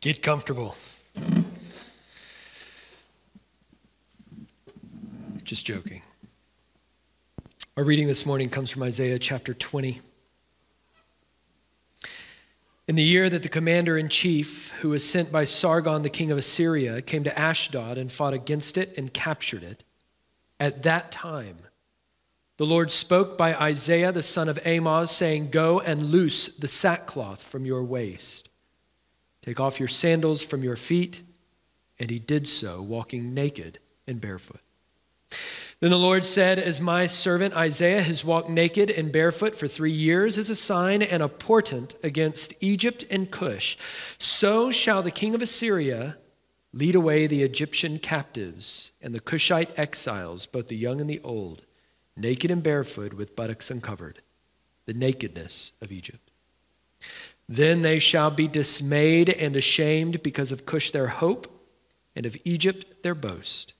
Get comfortable. Just joking. Our reading this morning comes from Isaiah chapter 20. In the year that the commander in chief, who was sent by Sargon, the king of Assyria, came to Ashdod and fought against it and captured it, at that time, the Lord spoke by Isaiah the son of Amoz, saying, Go and loose the sackcloth from your waist Take off your sandals from your feet. And he did so, walking naked and barefoot. Then the Lord said, As my servant Isaiah has walked naked and barefoot for three years as a sign and a portent against Egypt and Cush, so shall the king of Assyria lead away the Egyptian captives and the Cushite exiles, both the young and the old, naked and barefoot with buttocks uncovered, the nakedness of Egypt. Then they shall be dismayed and ashamed because of Cush their hope and of Egypt their boast.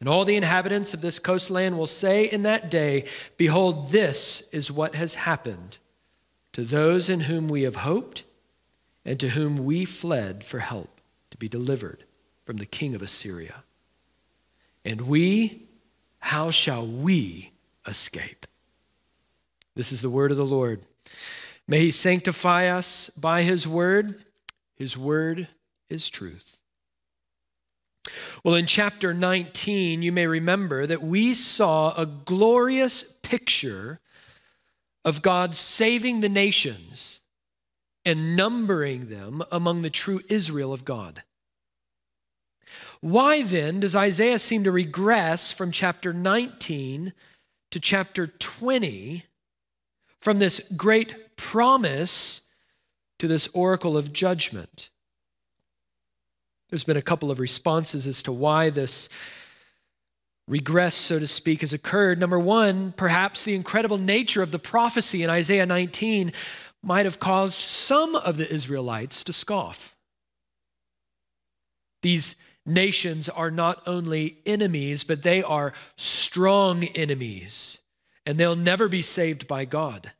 And all the inhabitants of this coastland will say in that day, Behold, this is what has happened to those in whom we have hoped and to whom we fled for help to be delivered from the king of Assyria. And we, how shall we escape? This is the word of the Lord. May he sanctify us by his word. His word is truth. Well, in chapter 19, you may remember that we saw a glorious picture of God saving the nations and numbering them among the true Israel of God. Why then does Isaiah seem to regress from chapter 19 to chapter 20 from this great promise to this oracle of judgment. There's been a couple of responses as to why this regress, so to speak, has occurred. Number one, perhaps the incredible nature of the prophecy in Isaiah 19 might have caused some of the Israelites to scoff. These nations are not only enemies, but they are strong enemies, and they'll never be saved by God.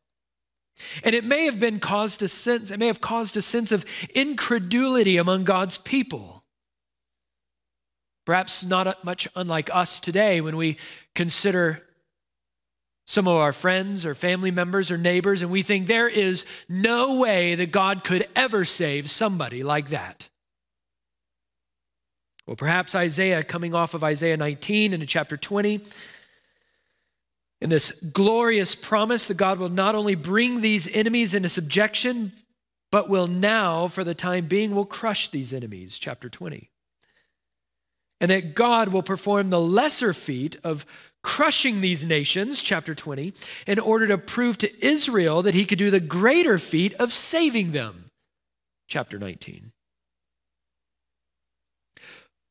And it may have been caused a sense, it may have caused a sense of incredulity among God's people. Perhaps not much unlike us today when we consider some of our friends or family members or neighbors and we think there is no way that God could ever save somebody like that. Well, perhaps Isaiah, coming off of Isaiah 19 into chapter 20, in this glorious promise that God will not only bring these enemies into subjection, but will now, for the time being, will crush these enemies, chapter 20. And that God will perform the lesser feat of crushing these nations, chapter 20, in order to prove to Israel that he could do the greater feat of saving them, chapter 19.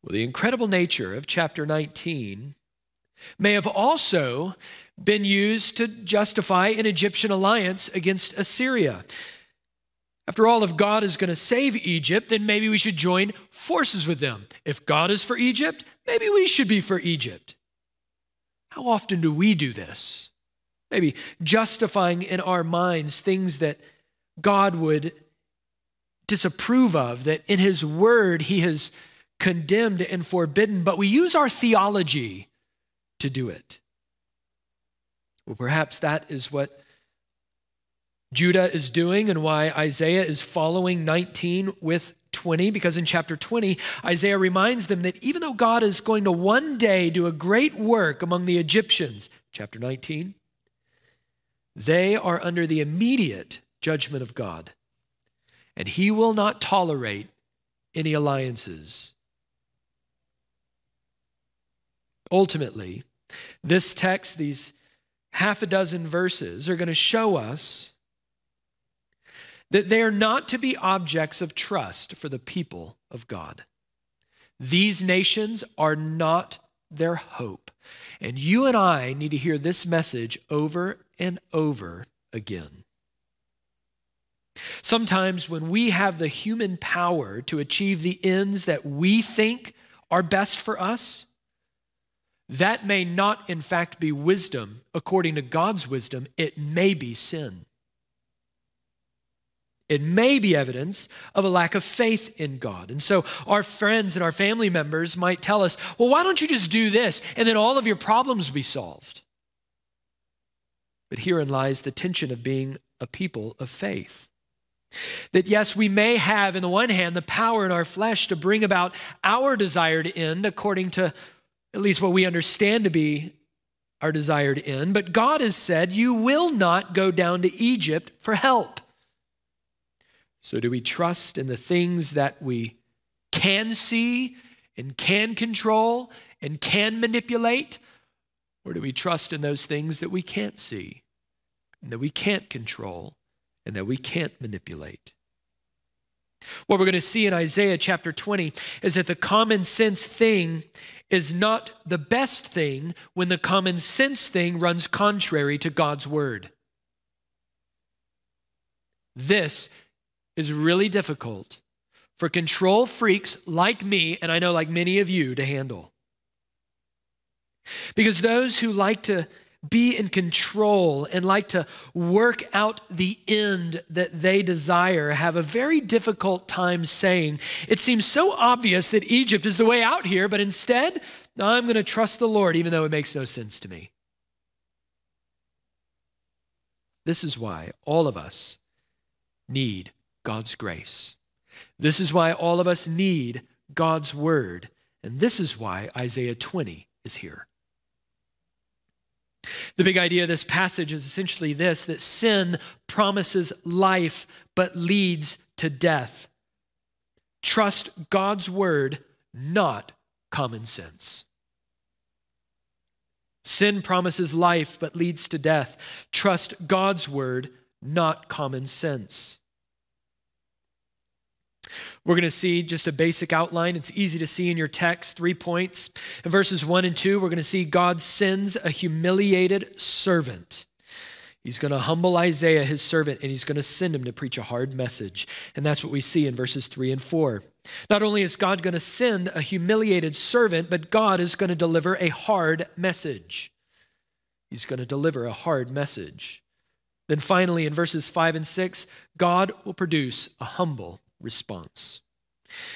Well, the incredible nature of chapter 19 may have also been used to justify an Egyptian alliance against Assyria. After all, if God is going to save Egypt, then maybe we should join forces with them. If God is for Egypt, maybe we should be for Egypt. How often do we do this? Maybe justifying in our minds things that God would disapprove of, that in His Word He has condemned and forbidden, but we use our theology to do it. Well, perhaps that is what Judah is doing and why Isaiah is following 19 with 20, because in chapter 20, Isaiah reminds them that even though God is going to one day do a great work among the Egyptians, chapter 19, they are under the immediate judgment of God. And he will not tolerate any alliances. Ultimately, this text, these half a dozen verses, are going to show us that they are not to be objects of trust for the people of God. These nations are not their hope. And you and I need to hear this message over and over again. Sometimes, when we have the human power to achieve the ends that we think are best for us, that may not, in fact, be wisdom according to God's wisdom. It may be sin. It may be evidence of a lack of faith in God. And so our friends and our family members might tell us, well, why don't you just do this and then all of your problems will be solved? But herein lies the tension of being a people of faith. That yes, we may have, in the one hand, the power in our flesh to bring about our desired end according to at least what we understand to be our desired end. But God has said, You will not go down to Egypt for help. So, do we trust in the things that we can see and can control and can manipulate? Or do we trust in those things that we can't see and that we can't control and that we can't manipulate? What we're going to see in Isaiah chapter 20 is that the common sense thing is not the best thing when the common sense thing runs contrary to God's word. This is really difficult for control freaks like me, and I know like many of you, to handle. Because those who like to be in control and like to work out the end that they desire have a very difficult time saying, It seems so obvious that Egypt is the way out here, but instead, I'm going to trust the Lord, even though it makes no sense to me. This is why all of us need God's grace. This is why all of us need God's word. And this is why Isaiah 20 is here. The big idea of this passage is essentially this that sin promises life but leads to death. Trust God's word, not common sense. Sin promises life but leads to death. Trust God's word, not common sense. We're going to see just a basic outline. It's easy to see in your text, three points. In verses one and two, we're going to see God sends a humiliated servant. He's going to humble Isaiah, his servant, and he's going to send him to preach a hard message. And that's what we see in verses three and four. Not only is God going to send a humiliated servant, but God is going to deliver a hard message. He's going to deliver a hard message. Then finally, in verses five and six, God will produce a humble response.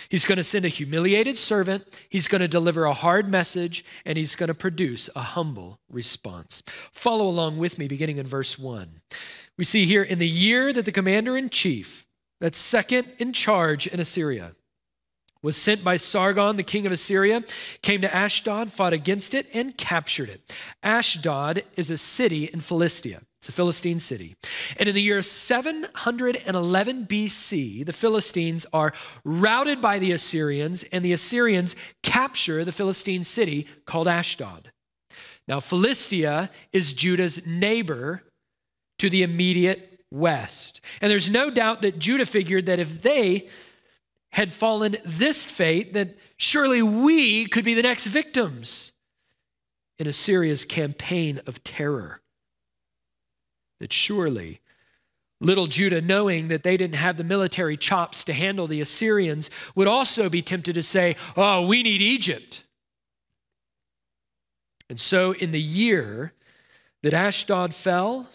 He's going to send a humiliated servant, he's going to deliver a hard message, and he's going to produce a humble response. Follow along with me, beginning in verse 1. We see here in the year that the commander in chief, that's second in charge in Assyria, was sent by Sargon, the king of Assyria, came to Ashdod, fought against it, and captured it. Ashdod is a city in Philistia. It's a Philistine city. And in the year 711 BC, the Philistines are routed by the Assyrians, and the Assyrians capture the Philistine city called Ashdod. Now, Philistia is Judah's neighbor to the immediate west. And there's no doubt that Judah figured that if they had fallen this fate, that surely we could be the next victims in Assyria's campaign of terror that surely little Judah, knowing that they didn't have the military chops to handle the Assyrians, would also be tempted to say, Oh, we need Egypt. And so, in the year that Ashdod fell,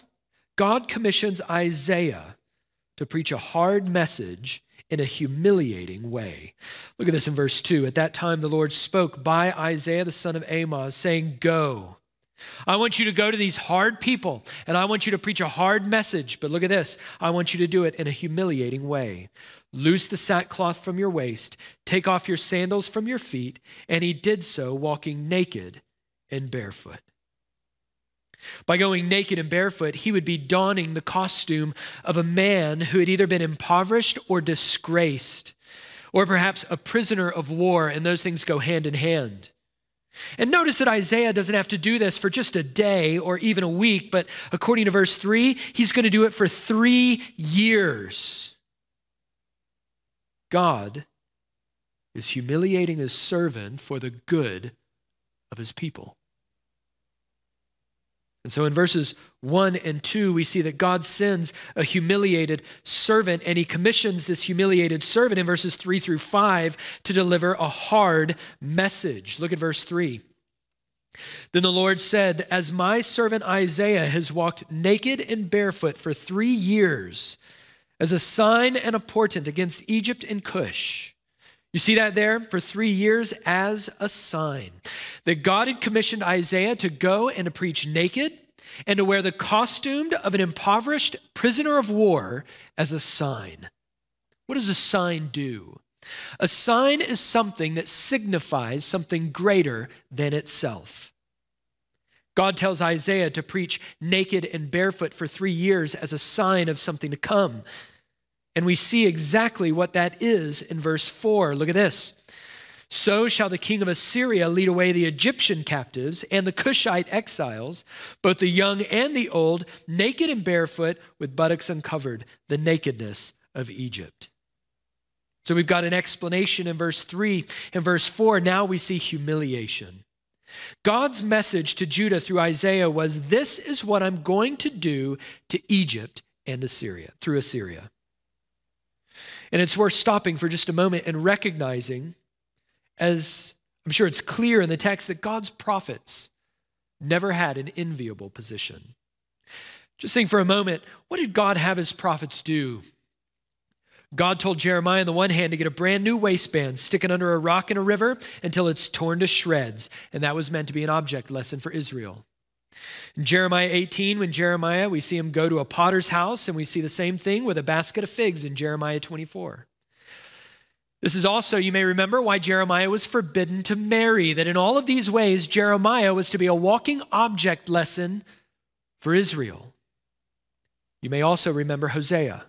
God commissions Isaiah to preach a hard message in a humiliating way. Look at this in verse 2. At that time, the Lord spoke by Isaiah the son of Amoz, saying, Go I want you to go to these hard people and I want you to preach a hard message. But look at this I want you to do it in a humiliating way. Loose the sackcloth from your waist, take off your sandals from your feet. And he did so, walking naked and barefoot. By going naked and barefoot, he would be donning the costume of a man who had either been impoverished or disgraced, or perhaps a prisoner of war, and those things go hand in hand. And notice that Isaiah doesn't have to do this for just a day or even a week, but according to verse 3, he's going to do it for three years. God is humiliating his servant for the good of his people. And so in verses 1 and 2, we see that God sends a humiliated servant, and he commissions this humiliated servant in verses 3 through 5 to deliver a hard message. Look at verse 3. Then the Lord said, As my servant Isaiah has walked naked and barefoot for three years, as a sign and a portent against Egypt and Cush. You see that there? For three years as a sign. That God had commissioned Isaiah to go and to preach naked and to wear the costume of an impoverished prisoner of war as a sign. What does a sign do? A sign is something that signifies something greater than itself. God tells Isaiah to preach naked and barefoot for three years as a sign of something to come. And we see exactly what that is in verse 4. Look at this. So shall the king of Assyria lead away the Egyptian captives and the Cushite exiles, both the young and the old, naked and barefoot, with buttocks uncovered, the nakedness of Egypt. So we've got an explanation in verse 3. In verse 4, now we see humiliation. God's message to Judah through Isaiah was This is what I'm going to do to Egypt and Assyria, through Assyria. And it's worth stopping for just a moment and recognizing, as I'm sure it's clear in the text, that God's prophets never had an enviable position. Just think for a moment what did God have his prophets do? God told Jeremiah on the one hand to get a brand new waistband, stick it under a rock in a river until it's torn to shreds. And that was meant to be an object lesson for Israel. In Jeremiah 18, when Jeremiah, we see him go to a potter's house, and we see the same thing with a basket of figs in Jeremiah 24. This is also, you may remember, why Jeremiah was forbidden to marry, that in all of these ways, Jeremiah was to be a walking object lesson for Israel. You may also remember Hosea.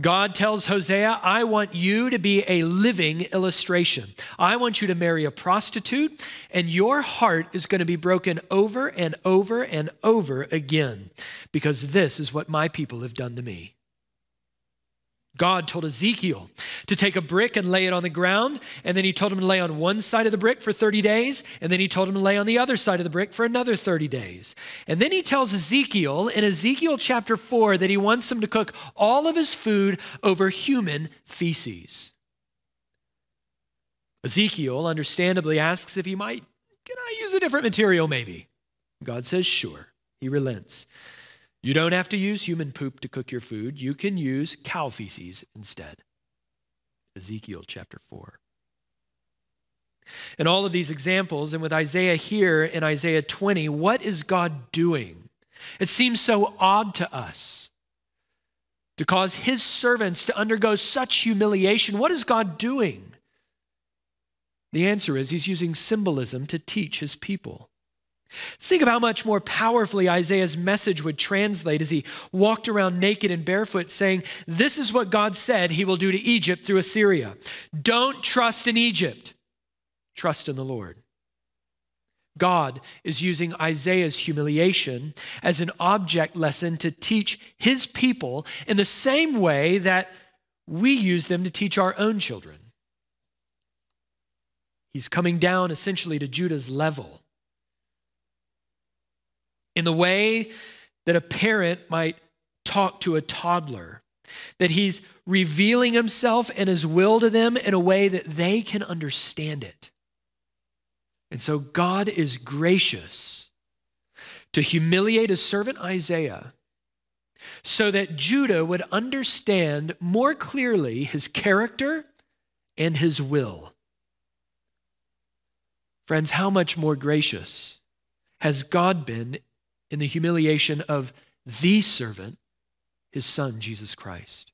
God tells Hosea, I want you to be a living illustration. I want you to marry a prostitute, and your heart is going to be broken over and over and over again because this is what my people have done to me. God told Ezekiel to take a brick and lay it on the ground, and then he told him to lay on one side of the brick for 30 days, and then he told him to lay on the other side of the brick for another 30 days. And then he tells Ezekiel in Ezekiel chapter 4 that he wants him to cook all of his food over human feces. Ezekiel understandably asks if he might, can I use a different material maybe? God says, sure. He relents. You don't have to use human poop to cook your food. You can use cow feces instead. Ezekiel chapter 4. In all of these examples, and with Isaiah here in Isaiah 20, what is God doing? It seems so odd to us to cause his servants to undergo such humiliation. What is God doing? The answer is he's using symbolism to teach his people. Think of how much more powerfully Isaiah's message would translate as he walked around naked and barefoot, saying, This is what God said he will do to Egypt through Assyria. Don't trust in Egypt, trust in the Lord. God is using Isaiah's humiliation as an object lesson to teach his people in the same way that we use them to teach our own children. He's coming down essentially to Judah's level in the way that a parent might talk to a toddler, that he's revealing himself and his will to them in a way that they can understand it. And so God is gracious to humiliate his servant Isaiah so that Judah would understand more clearly his character and his will. Friends, how much more gracious has God been in the humiliation of the servant, his son, Jesus Christ.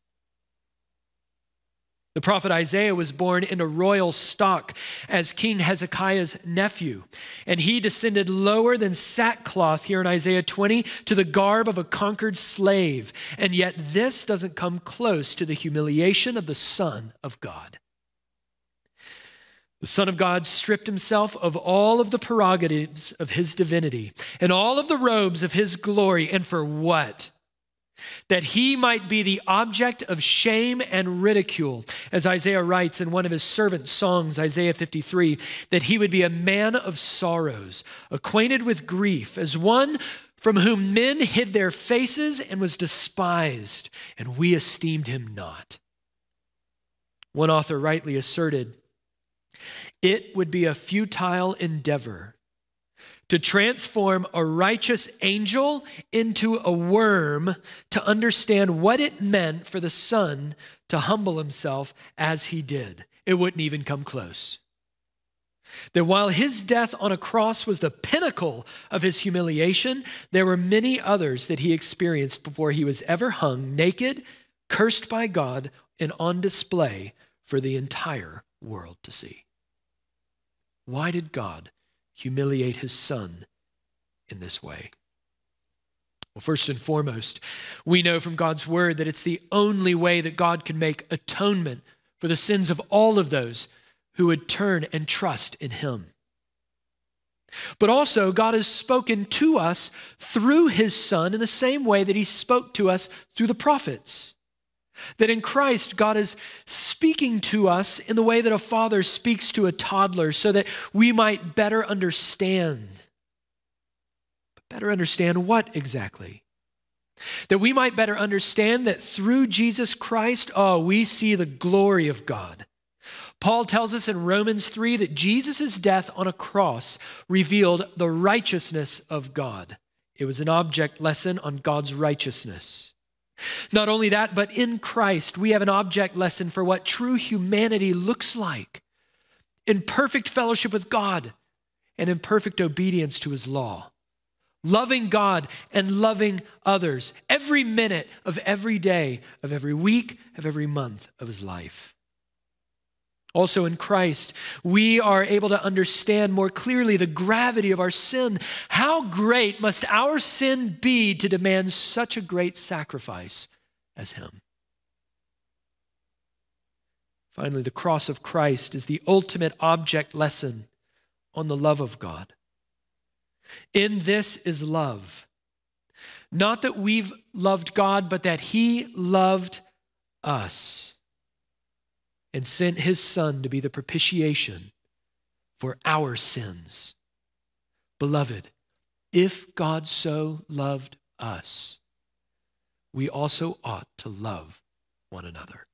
The prophet Isaiah was born in a royal stock as King Hezekiah's nephew, and he descended lower than sackcloth here in Isaiah 20 to the garb of a conquered slave. And yet, this doesn't come close to the humiliation of the Son of God. The Son of God stripped himself of all of the prerogatives of his divinity and all of the robes of his glory. And for what? That he might be the object of shame and ridicule, as Isaiah writes in one of his servant songs, Isaiah 53, that he would be a man of sorrows, acquainted with grief, as one from whom men hid their faces and was despised, and we esteemed him not. One author rightly asserted it would be a futile endeavor to transform a righteous angel into a worm to understand what it meant for the Son to humble himself as he did. It wouldn't even come close. That while his death on a cross was the pinnacle of his humiliation, there were many others that he experienced before he was ever hung naked, cursed by God, and on display for the entire world to see. Why did God humiliate his son in this way? Well, first and foremost, we know from God's word that it's the only way that God can make atonement for the sins of all of those who would turn and trust in him. But also, God has spoken to us through his Son in the same way that he spoke to us through the prophets. That in Christ, God is speaking to us in the way that a father speaks to a toddler so that we might better understand. But better understand what exactly? That we might better understand that through Jesus Christ, oh, we see the glory of God. Paul tells us in Romans 3 that Jesus' death on a cross revealed the righteousness of God. It was an object lesson on God's righteousness. Not only that, but in Christ, we have an object lesson for what true humanity looks like in perfect fellowship with God and in perfect obedience to his law. Loving God and loving others every minute of every day, of every week, of every month of his life. Also, in Christ, we are able to understand more clearly the gravity of our sin. How great must our sin be to demand such a great sacrifice as Him? Finally, the cross of Christ is the ultimate object lesson on the love of God. In this is love. Not that we've loved God, but that He loved us and sent his son to be the propitiation for our sins. Beloved, if God so loved us, we also ought to love one another.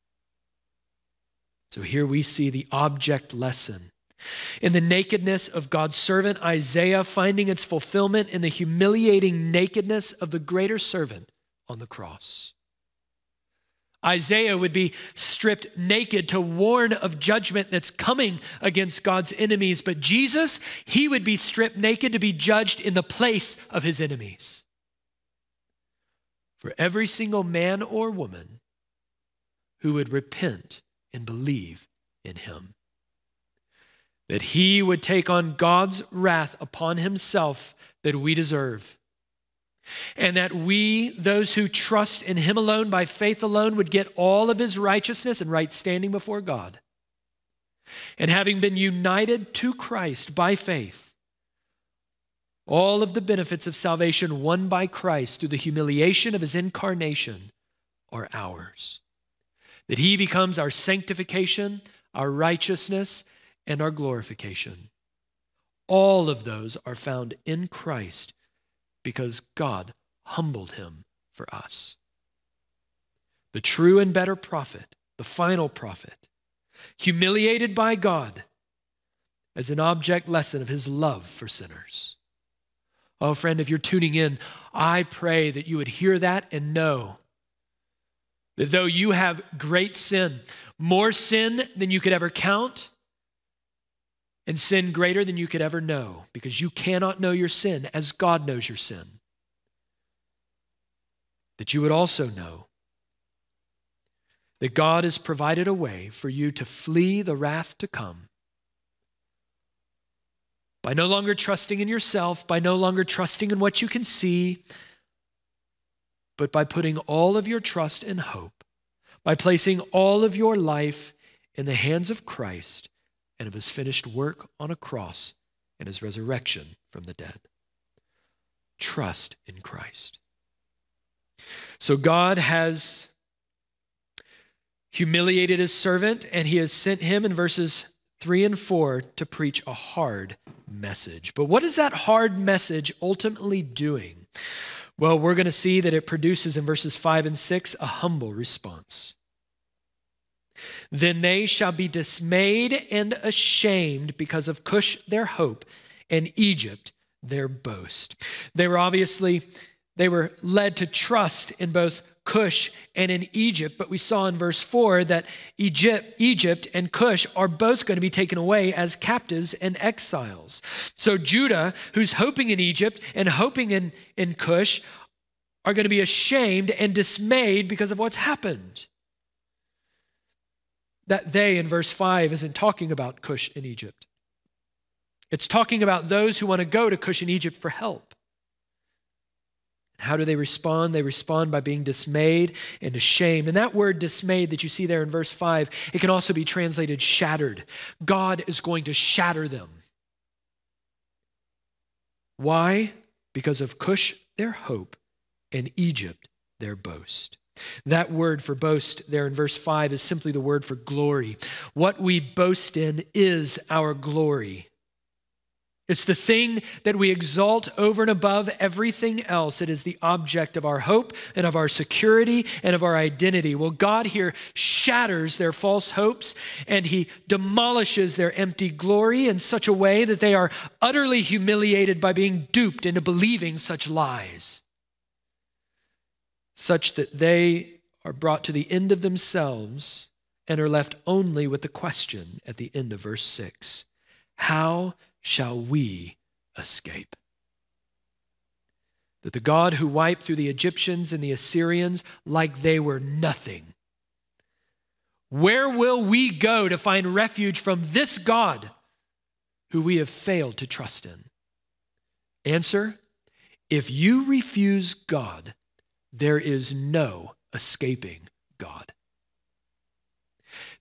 So here we see the object lesson in the nakedness of God's servant Isaiah, finding its fulfillment in the humiliating nakedness of the greater servant on the cross. Isaiah would be stripped naked to warn of judgment that's coming against God's enemies. But Jesus, he would be stripped naked to be judged in the place of his enemies. For every single man or woman who would repent and believe in him. That he would take on God's wrath upon himself that we deserve and that we, those who trust in Him alone by faith alone, would get all of His righteousness and right standing before God. And having been united to Christ by faith, all of the benefits of salvation won by Christ through the humiliation of His incarnation are ours. That He becomes our sanctification, our righteousness, and our glorification. All of those are found in Christ because God humbled him for us. The true and better prophet, the final prophet, humiliated by God as an object lesson of his love for sinners. Oh, friend, if you're tuning in, I pray that you would hear that and know that though you have great sin, more sin than you could ever count, and sin greater than you could ever know because you cannot know your sin as God knows your sin. That you would also know that God has provided a way for you to flee the wrath to come by no longer trusting in yourself, by no longer trusting in what you can see, but by putting all of your trust and hope, by placing all of your life in the hands of Christ and of his finished work on a cross and his resurrection from the dead. Trust in Christ. So God has humiliated his servant, and he has sent him in verses 3 and 4 to preach a hard message. But what is that hard message ultimately doing? Well, we're going to see that it produces in verses 5 and 6 a humble response. Then they shall be dismayed and ashamed because of Cush their hope and Egypt their boast. They were obviously they were led to trust in both Cush and in Egypt, but we saw in verse 4 that Egypt, Egypt and Cush are both going to be taken away as captives and exiles. So Judah, who's hoping in Egypt and hoping in, in Cush, are going to be ashamed and dismayed because of what's happened. That they in verse 5 isn't talking about Cush in Egypt. It's talking about those who want to go to Cush in Egypt for help. How do they respond? They respond by being dismayed and ashamed. And that word dismayed that you see there in verse 5, it can also be translated shattered. God is going to shatter them. Why? Because of Cush, their hope, and Egypt, their boast. That word for boast there in verse 5 is simply the word for glory. What we boast in is our glory. It's the thing that we exalt over and above everything else. It is the object of our hope and of our security and of our identity. Well, God here shatters their false hopes and he demolishes their empty glory in such a way that they are utterly humiliated by being duped into believing such lies, such that they are brought to the end of themselves and are left only with the question at the end of verse 6 How shall we escape? That the God who wiped through the Egyptians and the Assyrians like they were nothing. Where will we go to find refuge from this God who we have failed to trust in? Answer If you refuse God, there is no escaping God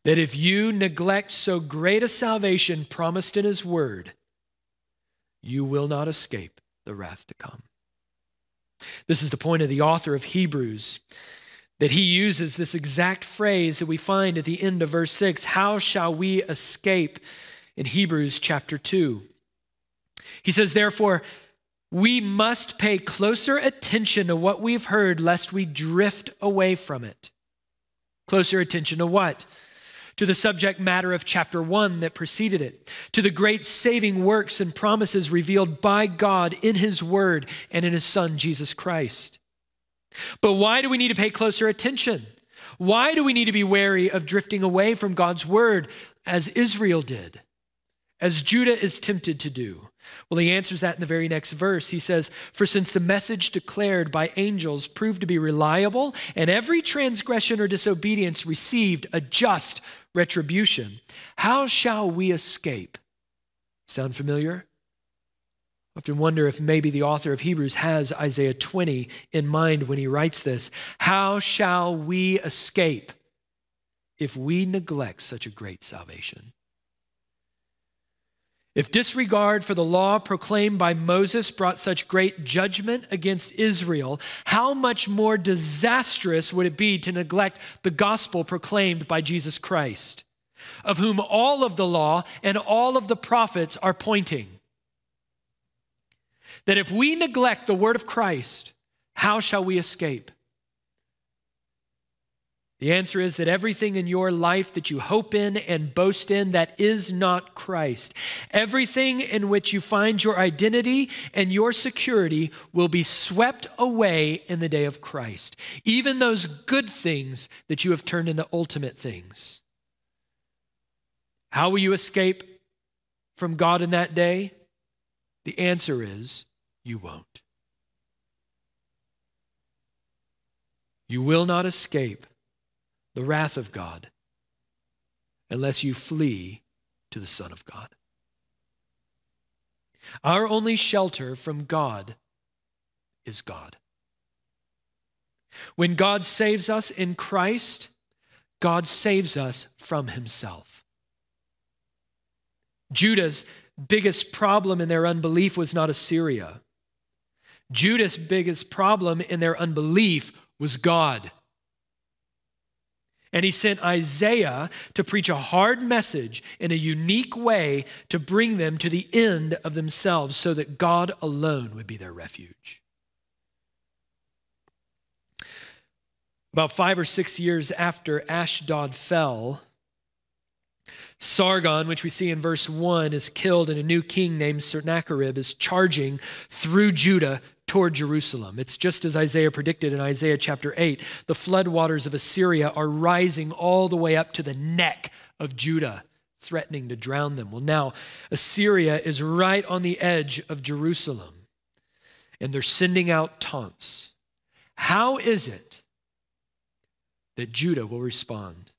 that if you neglect so great a salvation promised in His Word, you will not escape the wrath to come. This is the point of the author of Hebrews that he uses this exact phrase that we find at the end of verse 6 How shall we escape in Hebrews chapter 2? He says, Therefore, we must pay closer attention to what we've heard, lest we drift away from it. Closer attention to what? to the subject matter of chapter 1 that preceded it, to the great saving works and promises revealed by God in His Word and in His Son, Jesus Christ. But why do we need to pay closer attention? Why do we need to be wary of drifting away from God's Word as Israel did, as Judah is tempted to do? Well, he answers that in the very next verse. He says, For since the message declared by angels proved to be reliable, and every transgression or disobedience received a just retribution, how shall we escape? Sound familiar? I often wonder if maybe the author of Hebrews has Isaiah 20 in mind when he writes this. How shall we escape if we neglect such a great salvation? If disregard for the law proclaimed by Moses brought such great judgment against Israel, how much more disastrous would it be to neglect the gospel proclaimed by Jesus Christ, of whom all of the law and all of the prophets are pointing? That if we neglect the word of Christ, how shall we escape? The answer is that everything in your life that you hope in and boast in that is not Christ, everything in which you find your identity and your security will be swept away in the day of Christ. Even those good things that you have turned into ultimate things. How will you escape from God in that day? The answer is you won't. You will not escape the wrath of God unless you flee to the Son of God. Our only shelter from God is God. When God saves us in Christ, God saves us from himself. Judah's biggest problem in their unbelief was not Assyria. Judah's biggest problem in their unbelief was God. And he sent Isaiah to preach a hard message in a unique way to bring them to the end of themselves so that God alone would be their refuge. About five or six years after Ashdod fell, Sargon, which we see in verse 1, is killed, and a new king named Sennacherib is charging through Judah toward Jerusalem. It's just as Isaiah predicted in Isaiah chapter 8. The floodwaters of Assyria are rising all the way up to the neck of Judah, threatening to drown them. Well, now Assyria is right on the edge of Jerusalem, and they're sending out taunts. How is it that Judah will respond?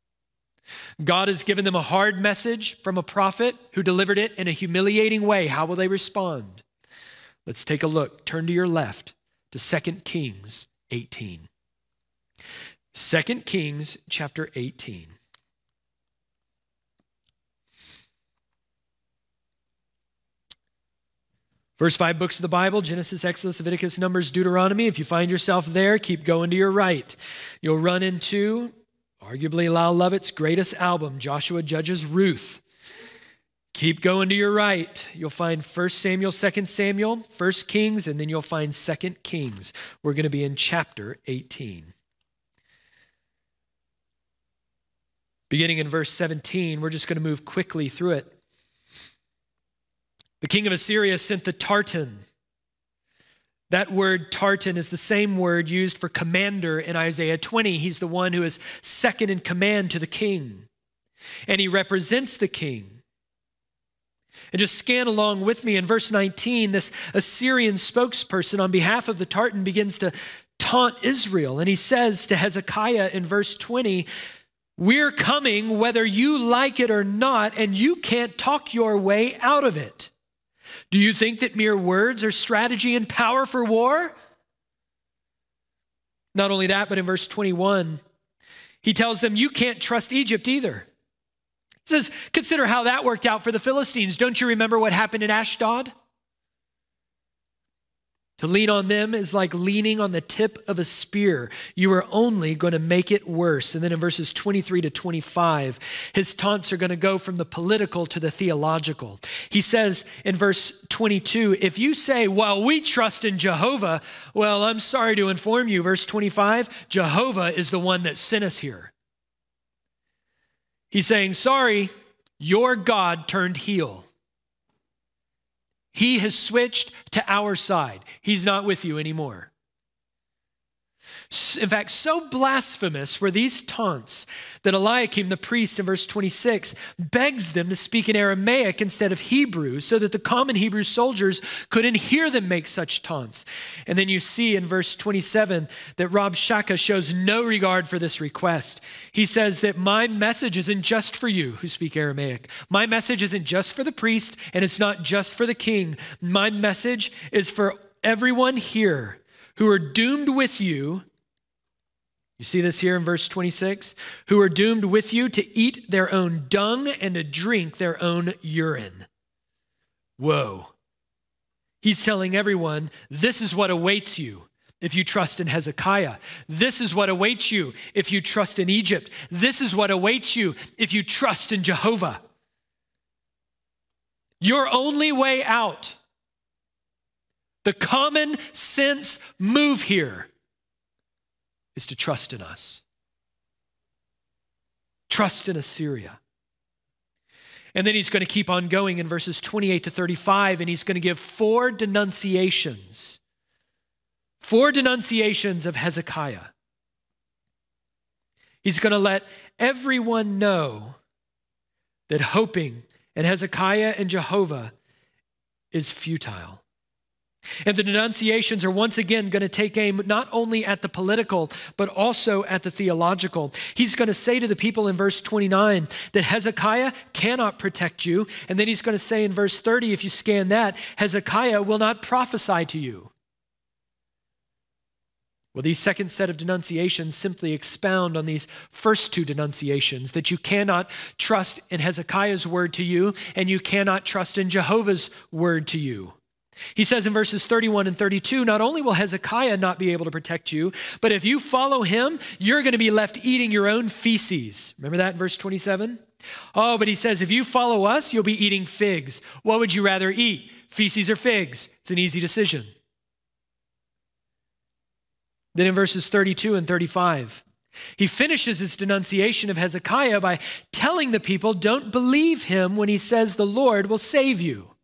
God has given them a hard message from a prophet who delivered it in a humiliating way. How will they respond? Let's take a look. Turn to your left to 2 Kings 18. 2 Kings chapter 18. First five books of the Bible Genesis, Exodus, Leviticus, Numbers, Deuteronomy. If you find yourself there, keep going to your right. You'll run into arguably Lyle Lovett's greatest album, Joshua Judges Ruth. Keep going to your right. You'll find 1 Samuel, 2 Samuel, 1 Kings, and then you'll find 2 Kings. We're going to be in chapter 18. Beginning in verse 17, we're just going to move quickly through it. The king of Assyria sent the Tartan. That word Tartan is the same word used for commander in Isaiah 20. He's the one who is second in command to the king, and he represents the king. And just scan along with me. In verse 19, this Assyrian spokesperson on behalf of the Tartan begins to taunt Israel. And he says to Hezekiah in verse 20, We're coming whether you like it or not, and you can't talk your way out of it. Do you think that mere words are strategy and power for war? Not only that, but in verse 21, he tells them, You can't trust Egypt either says, Consider how that worked out for the Philistines. Don't you remember what happened in Ashdod? To lean on them is like leaning on the tip of a spear. You are only going to make it worse. And then in verses 23 to 25, his taunts are going to go from the political to the theological. He says in verse 22, if you say, well, we trust in Jehovah, well, I'm sorry to inform you, verse 25, Jehovah is the one that sent us here. He's saying, Sorry, your God turned heel. He has switched to our side. He's not with you anymore. In fact, so blasphemous were these taunts that Eliakim the priest in verse 26 begs them to speak in Aramaic instead of Hebrew so that the common Hebrew soldiers couldn't hear them make such taunts. And then you see in verse 27 that Rabshakeh shows no regard for this request. He says that my message isn't just for you who speak Aramaic. My message isn't just for the priest and it's not just for the king. My message is for everyone here who are doomed with you you see this here in verse 26? Who are doomed with you to eat their own dung and to drink their own urine. Whoa. He's telling everyone this is what awaits you if you trust in Hezekiah. This is what awaits you if you trust in Egypt. This is what awaits you if you trust in Jehovah. Your only way out, the common sense move here is to trust in us. Trust in Assyria. And then he's going to keep on going in verses 28 to 35, and he's going to give four denunciations. Four denunciations of Hezekiah. He's going to let everyone know that hoping in Hezekiah and Jehovah is futile. And the denunciations are once again going to take aim not only at the political, but also at the theological. He's going to say to the people in verse 29 that Hezekiah cannot protect you. And then he's going to say in verse 30, if you scan that, Hezekiah will not prophesy to you. Well, these second set of denunciations simply expound on these first two denunciations that you cannot trust in Hezekiah's word to you, and you cannot trust in Jehovah's word to you. He says in verses 31 and 32 not only will Hezekiah not be able to protect you, but if you follow him, you're going to be left eating your own feces. Remember that in verse 27? Oh, but he says, if you follow us, you'll be eating figs. What would you rather eat, feces or figs? It's an easy decision. Then in verses 32 and 35, He finishes his denunciation of Hezekiah by telling the people, Don't believe him when he says the Lord will save you.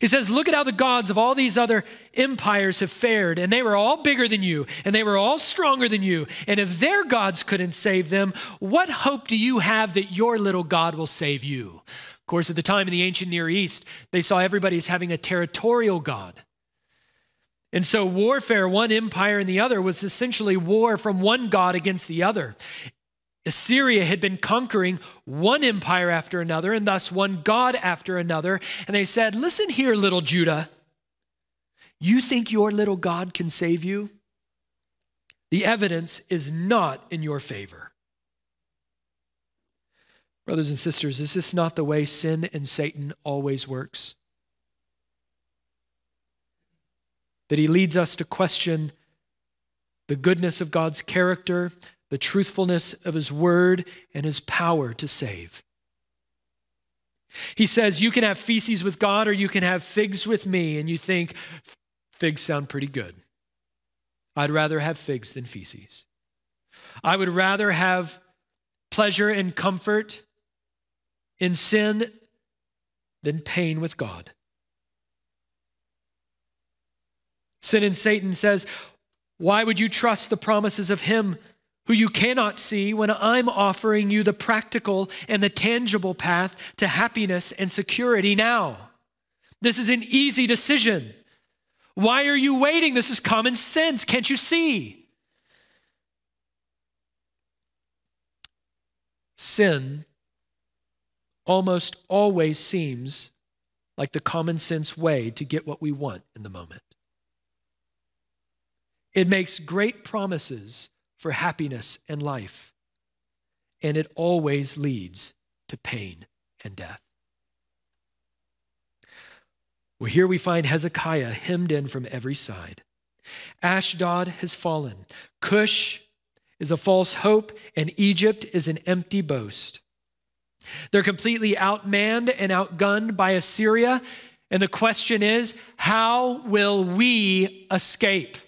He says, Look at how the gods of all these other empires have fared, and they were all bigger than you, and they were all stronger than you. And if their gods couldn't save them, what hope do you have that your little God will save you? Of course, at the time in the ancient Near East, they saw everybody as having a territorial God. And so, warfare, one empire and the other, was essentially war from one God against the other. Assyria had been conquering one empire after another, and thus one God after another. And they said, Listen here, little Judah. You think your little God can save you? The evidence is not in your favor. Brothers and sisters, is this not the way sin and Satan always works? that he leads us to question the goodness of God's character, the truthfulness of his word, and his power to save. He says, You can have feces with God or you can have figs with me. And you think, figs sound pretty good. I'd rather have figs than feces. I would rather have pleasure and comfort in sin than pain with God. Sin and Satan says, Why would you trust the promises of him who you cannot see when I'm offering you the practical and the tangible path to happiness and security now? This is an easy decision. Why are you waiting? This is common sense. Can't you see? Sin almost always seems like the common sense way to get what we want in the moment. It makes great promises for happiness and life, and it always leads to pain and death. Well, here we find Hezekiah hemmed in from every side. Ashdod has fallen. Cush is a false hope, and Egypt is an empty boast. They're completely outmanned and outgunned by Assyria. And the question is how will we escape?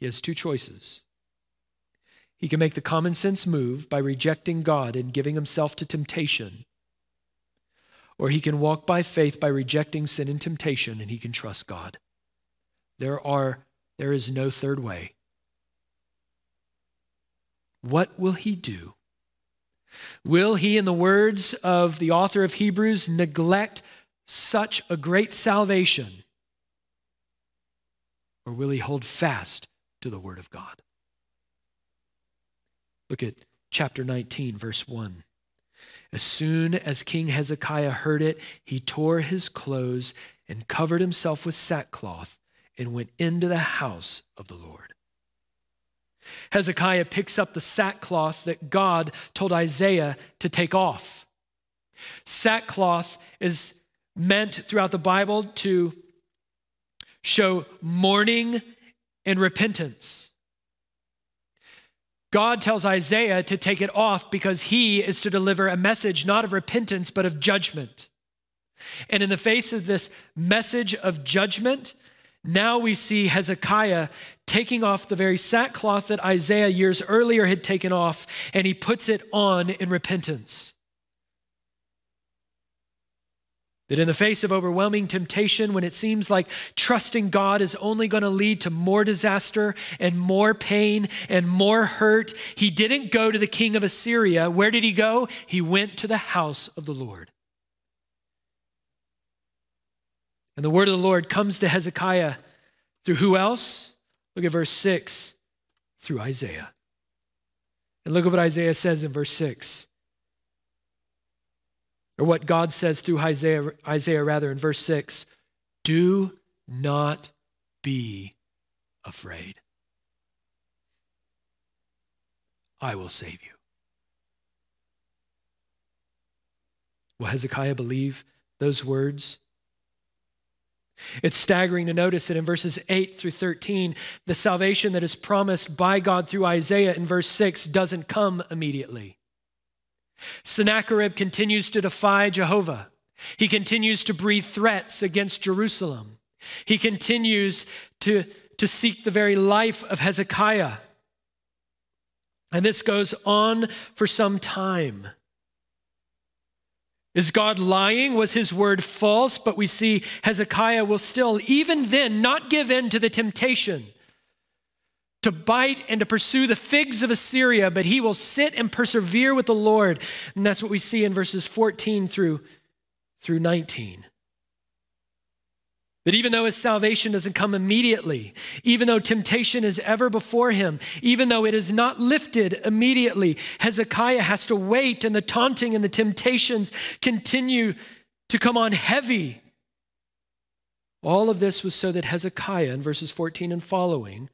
He has two choices. He can make the common sense move by rejecting God and giving himself to temptation, or he can walk by faith by rejecting sin and temptation and he can trust God. There are there is no third way. What will he do? Will he, in the words of the author of Hebrews, neglect such a great salvation? Or will he hold fast to the Word of God. Look at chapter 19, verse 1. As soon as King Hezekiah heard it, he tore his clothes and covered himself with sackcloth and went into the house of the Lord. Hezekiah picks up the sackcloth that God told Isaiah to take off. Sackcloth is meant throughout the Bible to show mourning and repentance. God tells Isaiah to take it off because he is to deliver a message not of repentance, but of judgment. And in the face of this message of judgment, now we see Hezekiah taking off the very sackcloth that Isaiah years earlier had taken off, and he puts it on in repentance. That in the face of overwhelming temptation, when it seems like trusting God is only going to lead to more disaster and more pain and more hurt, he didn't go to the king of Assyria. Where did he go? He went to the house of the Lord. And the word of the Lord comes to Hezekiah through who else? Look at verse 6 through Isaiah. And look at what Isaiah says in verse 6 or what God says through Isaiah, Isaiah rather in verse 6 do not be afraid. I will save you. Will Hezekiah believe those words? It's staggering to notice that in verses 8 through 13, the salvation that is promised by God through Isaiah in verse 6 doesn't come immediately. Sennacherib continues to defy Jehovah. He continues to breathe threats against Jerusalem. He continues to, to seek the very life of Hezekiah. And this goes on for some time. Is God lying? Was his word false? But we see Hezekiah will still, even then, not give in to the temptation to bite and to pursue the figs of Assyria, but he will sit and persevere with the Lord. And that's what we see in verses 14 through, through 19. That even though his salvation doesn't come immediately, even though temptation is ever before him, even though it is not lifted immediately, Hezekiah has to wait and the taunting and the temptations continue to come on heavy. All of this was so that Hezekiah, in verses 14 and following,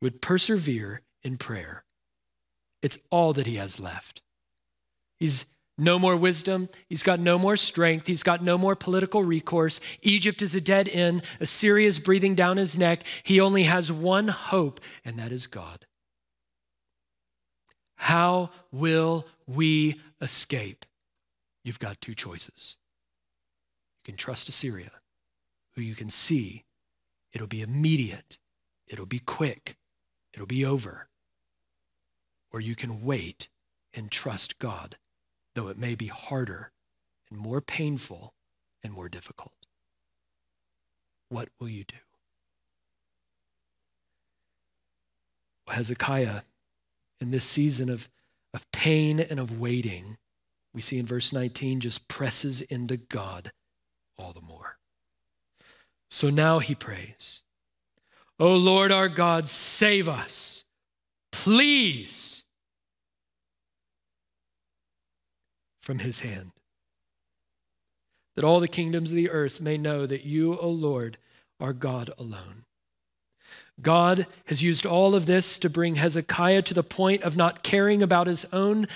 would persevere in prayer. It's all that he has left. He's no more wisdom. He's got no more strength. He's got no more political recourse. Egypt is a dead end. Assyria is breathing down his neck. He only has one hope, and that is God. How will we escape? You've got two choices. You can trust Assyria, who you can see it'll be immediate, it'll be quick, it'll be over. Or you can wait and trust God though it may be harder and more painful and more difficult. What will you do? Well, Hezekiah, in this season of, of pain and of waiting, we see in verse 19, just presses into God all the more. So now he prays, O Lord our God, save us. Please from his hand. That all the kingdoms of the earth may know that you, O Lord, are God alone. God has used all of this to bring Hezekiah to the point of not caring about his own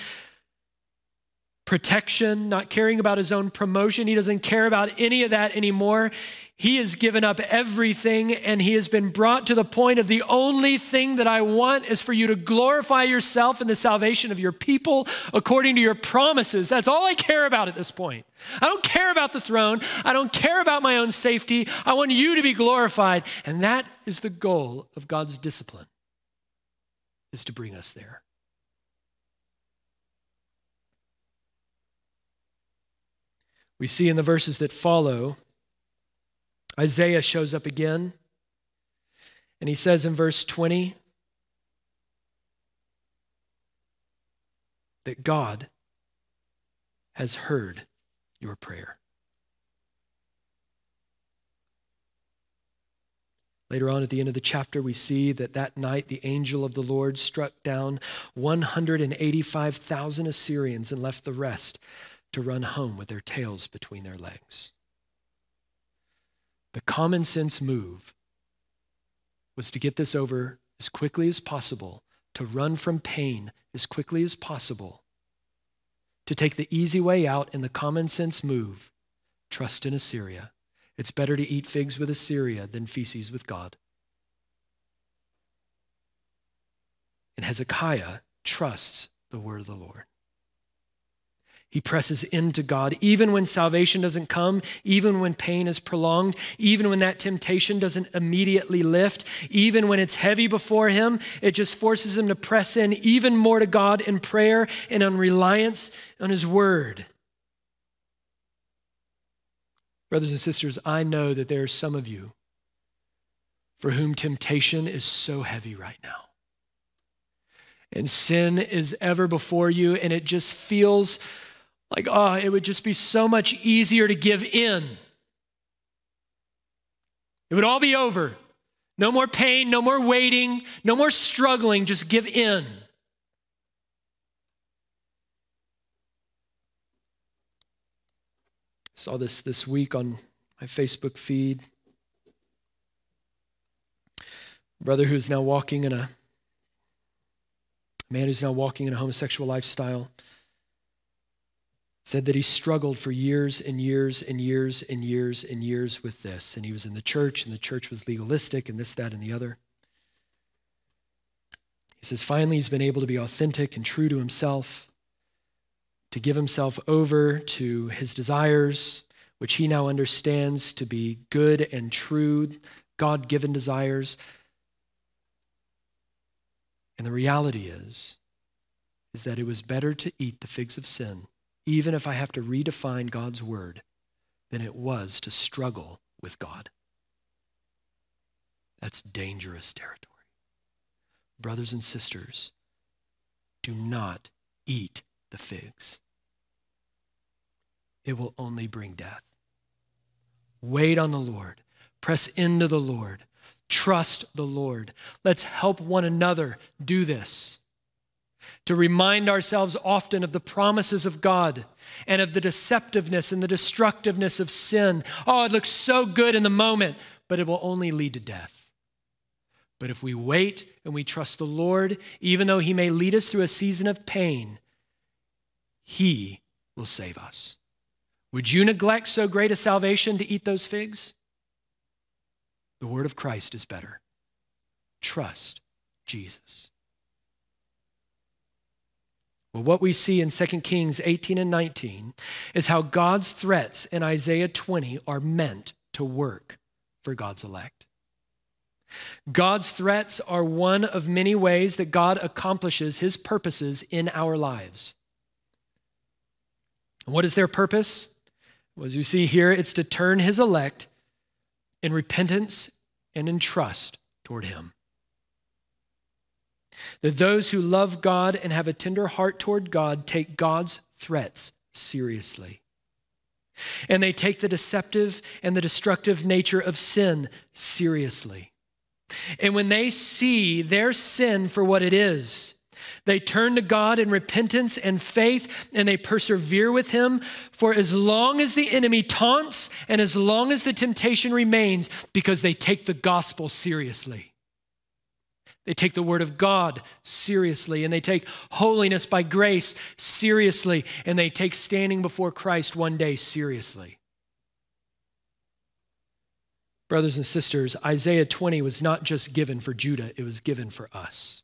protection, not caring about his own promotion. He doesn't care about any of that anymore. He has given up everything and he has been brought to the point of the only thing that I want is for you to glorify yourself in the salvation of your people according to your promises. That's all I care about at this point. I don't care about the throne. I don't care about my own safety. I want you to be glorified. And that is the goal of God's discipline is to bring us there. We see in the verses that follow Isaiah shows up again, and he says in verse 20 that God has heard your prayer. Later on at the end of the chapter, we see that that night the angel of the Lord struck down 185,000 Assyrians and left the rest to run home with their tails between their legs. The common sense move was to get this over as quickly as possible, to run from pain as quickly as possible, to take the easy way out in the common sense move trust in Assyria. It's better to eat figs with Assyria than feces with God. And Hezekiah trusts the word of the Lord. He presses into God, even when salvation doesn't come, even when pain is prolonged, even when that temptation doesn't immediately lift, even when it's heavy before him, it just forces him to press in even more to God in prayer and on reliance on his word. Brothers and sisters, I know that there are some of you for whom temptation is so heavy right now. And sin is ever before you, and it just feels like, oh, it would just be so much easier to give in. It would all be over. No more pain, no more waiting, no more struggling, just give in. saw this this week on my Facebook feed. brother who's now walking in a man who's now walking in a homosexual lifestyle said that he struggled for years and years and years and years and years with this. And he was in the church, and the church was legalistic, and this, that, and the other. He says, finally, he's been able to be authentic and true to himself, to give himself over to his desires, which he now understands to be good and true, God given desires, And the reality is, is that it was better to eat the figs of sin, even if I have to redefine God's word, than it was to struggle with God. That's dangerous territory. Brothers and sisters, do not eat the figs. It will only bring death. Wait on the Lord. Press into the Lord. Trust the Lord. Let's help one another do this. To remind ourselves often of the promises of God and of the deceptiveness and the destructiveness of sin. Oh, it looks so good in the moment, but it will only lead to death. But if we wait and we trust the Lord, even though He may lead us through a season of pain, He will save us. Would you neglect so great a salvation to eat those figs? The word of Christ is better. Trust Jesus. Well, what we see in 2 Kings 18 and 19 is how God's threats in Isaiah 20 are meant to work for God's elect. God's threats are one of many ways that God accomplishes his purposes in our lives. What is their purpose? Well, as you see here, it's to turn his elect in repentance and in trust toward Him. That those who love God and have a tender heart toward God take God's threats seriously. And they take the deceptive and the destructive nature of sin seriously. And when they see their sin for what it is, they turn to God in repentance and faith, and they persevere with Him for as long as the enemy taunts and as long as the temptation remains, because they take the gospel seriously. They take the word of God seriously, and they take holiness by grace seriously, and they take standing before Christ one day seriously. Brothers and sisters, Isaiah 20 was not just given for Judah, it was given for us.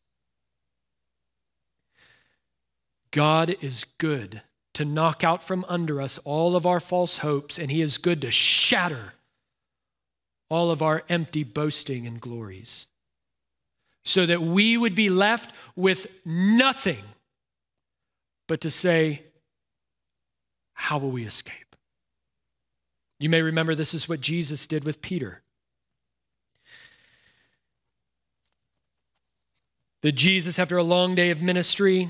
God is good to knock out from under us all of our false hopes, and He is good to shatter all of our empty boasting and glories so that we would be left with nothing but to say, How will we escape? You may remember this is what Jesus did with Peter. That Jesus, after a long day of ministry,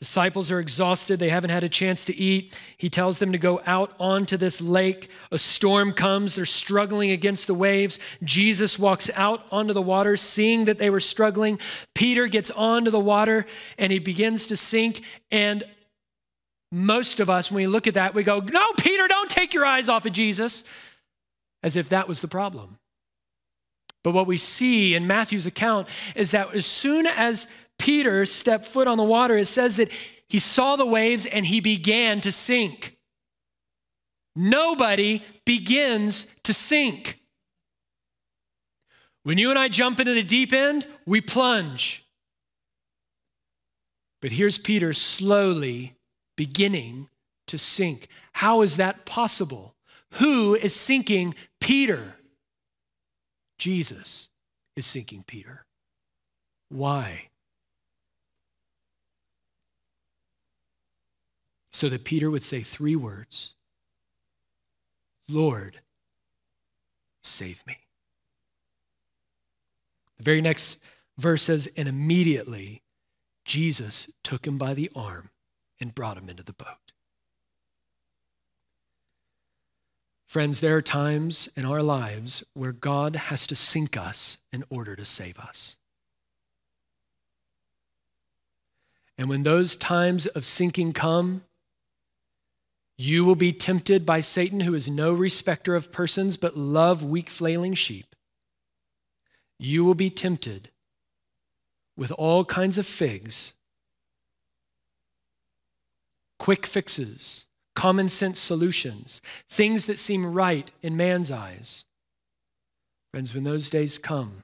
Disciples are exhausted. They haven't had a chance to eat. He tells them to go out onto this lake. A storm comes. They're struggling against the waves. Jesus walks out onto the water, seeing that they were struggling. Peter gets onto the water and he begins to sink. And most of us, when we look at that, we go, No, Peter, don't take your eyes off of Jesus, as if that was the problem. But what we see in Matthew's account is that as soon as Peter stepped foot on the water, it says that he saw the waves and he began to sink. Nobody begins to sink. When you and I jump into the deep end, we plunge. But here's Peter slowly beginning to sink. How is that possible? Who is sinking Peter? Jesus is sinking Peter. Why? So that Peter would say three words Lord, save me. The very next verse says, And immediately Jesus took him by the arm and brought him into the boat. Friends, there are times in our lives where God has to sink us in order to save us. And when those times of sinking come, you will be tempted by Satan, who is no respecter of persons, but love weak, flailing sheep. You will be tempted with all kinds of figs, quick fixes, common sense solutions, things that seem right in man's eyes. Friends, when those days come,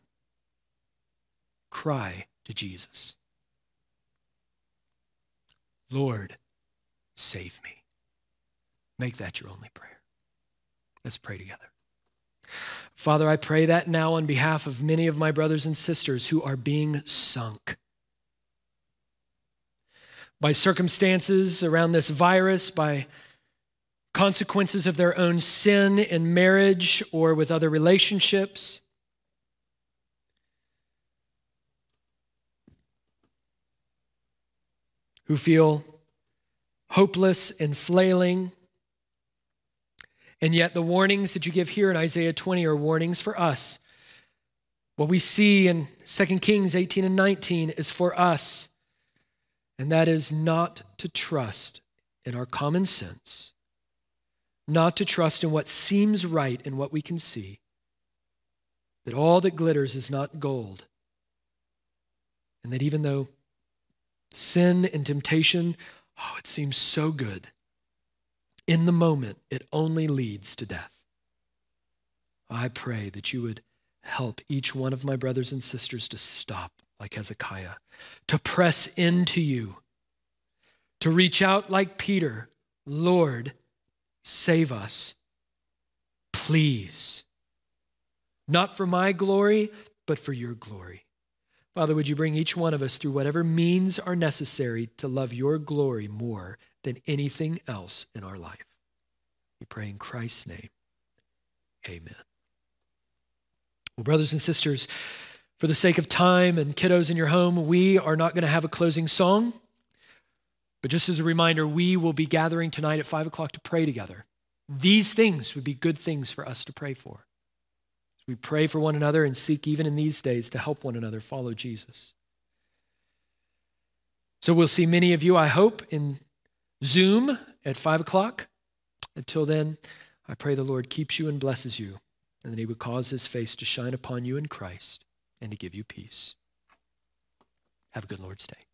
cry to Jesus Lord, save me. Make that your only prayer. Let's pray together. Father, I pray that now on behalf of many of my brothers and sisters who are being sunk. by circumstances around this virus, by consequences of their own sin in marriage or with other relationships. Who feel hopeless and flailing. And yet, the warnings that you give here in Isaiah 20 are warnings for us. What we see in 2 Kings 18 and 19 is for us, and that is not to trust in our common sense, not to trust in what seems right in what we can see, that all that glitters is not gold, and that even though sin and temptation, oh, it seems so good, in the moment, it only leads to death. I pray that you would help each one of my brothers and sisters to stop like Hezekiah, to press into you, to reach out like Peter Lord, save us, please. Not for my glory, but for your glory. Father, would you bring each one of us through whatever means are necessary to love your glory more than anything else in our life? We pray in Christ's name. Amen. Well, brothers and sisters, for the sake of time and kiddos in your home, we are not going to have a closing song. But just as a reminder, we will be gathering tonight at 5 o'clock to pray together. These things would be good things for us to pray for. We pray for one another and seek, even in these days, to help one another follow Jesus. So we'll see many of you, I hope, in Zoom at 5 o'clock. Until then, I pray the Lord keeps you and blesses you and that he would cause his face to shine upon you in Christ and to give you peace. Have a good Lord's day.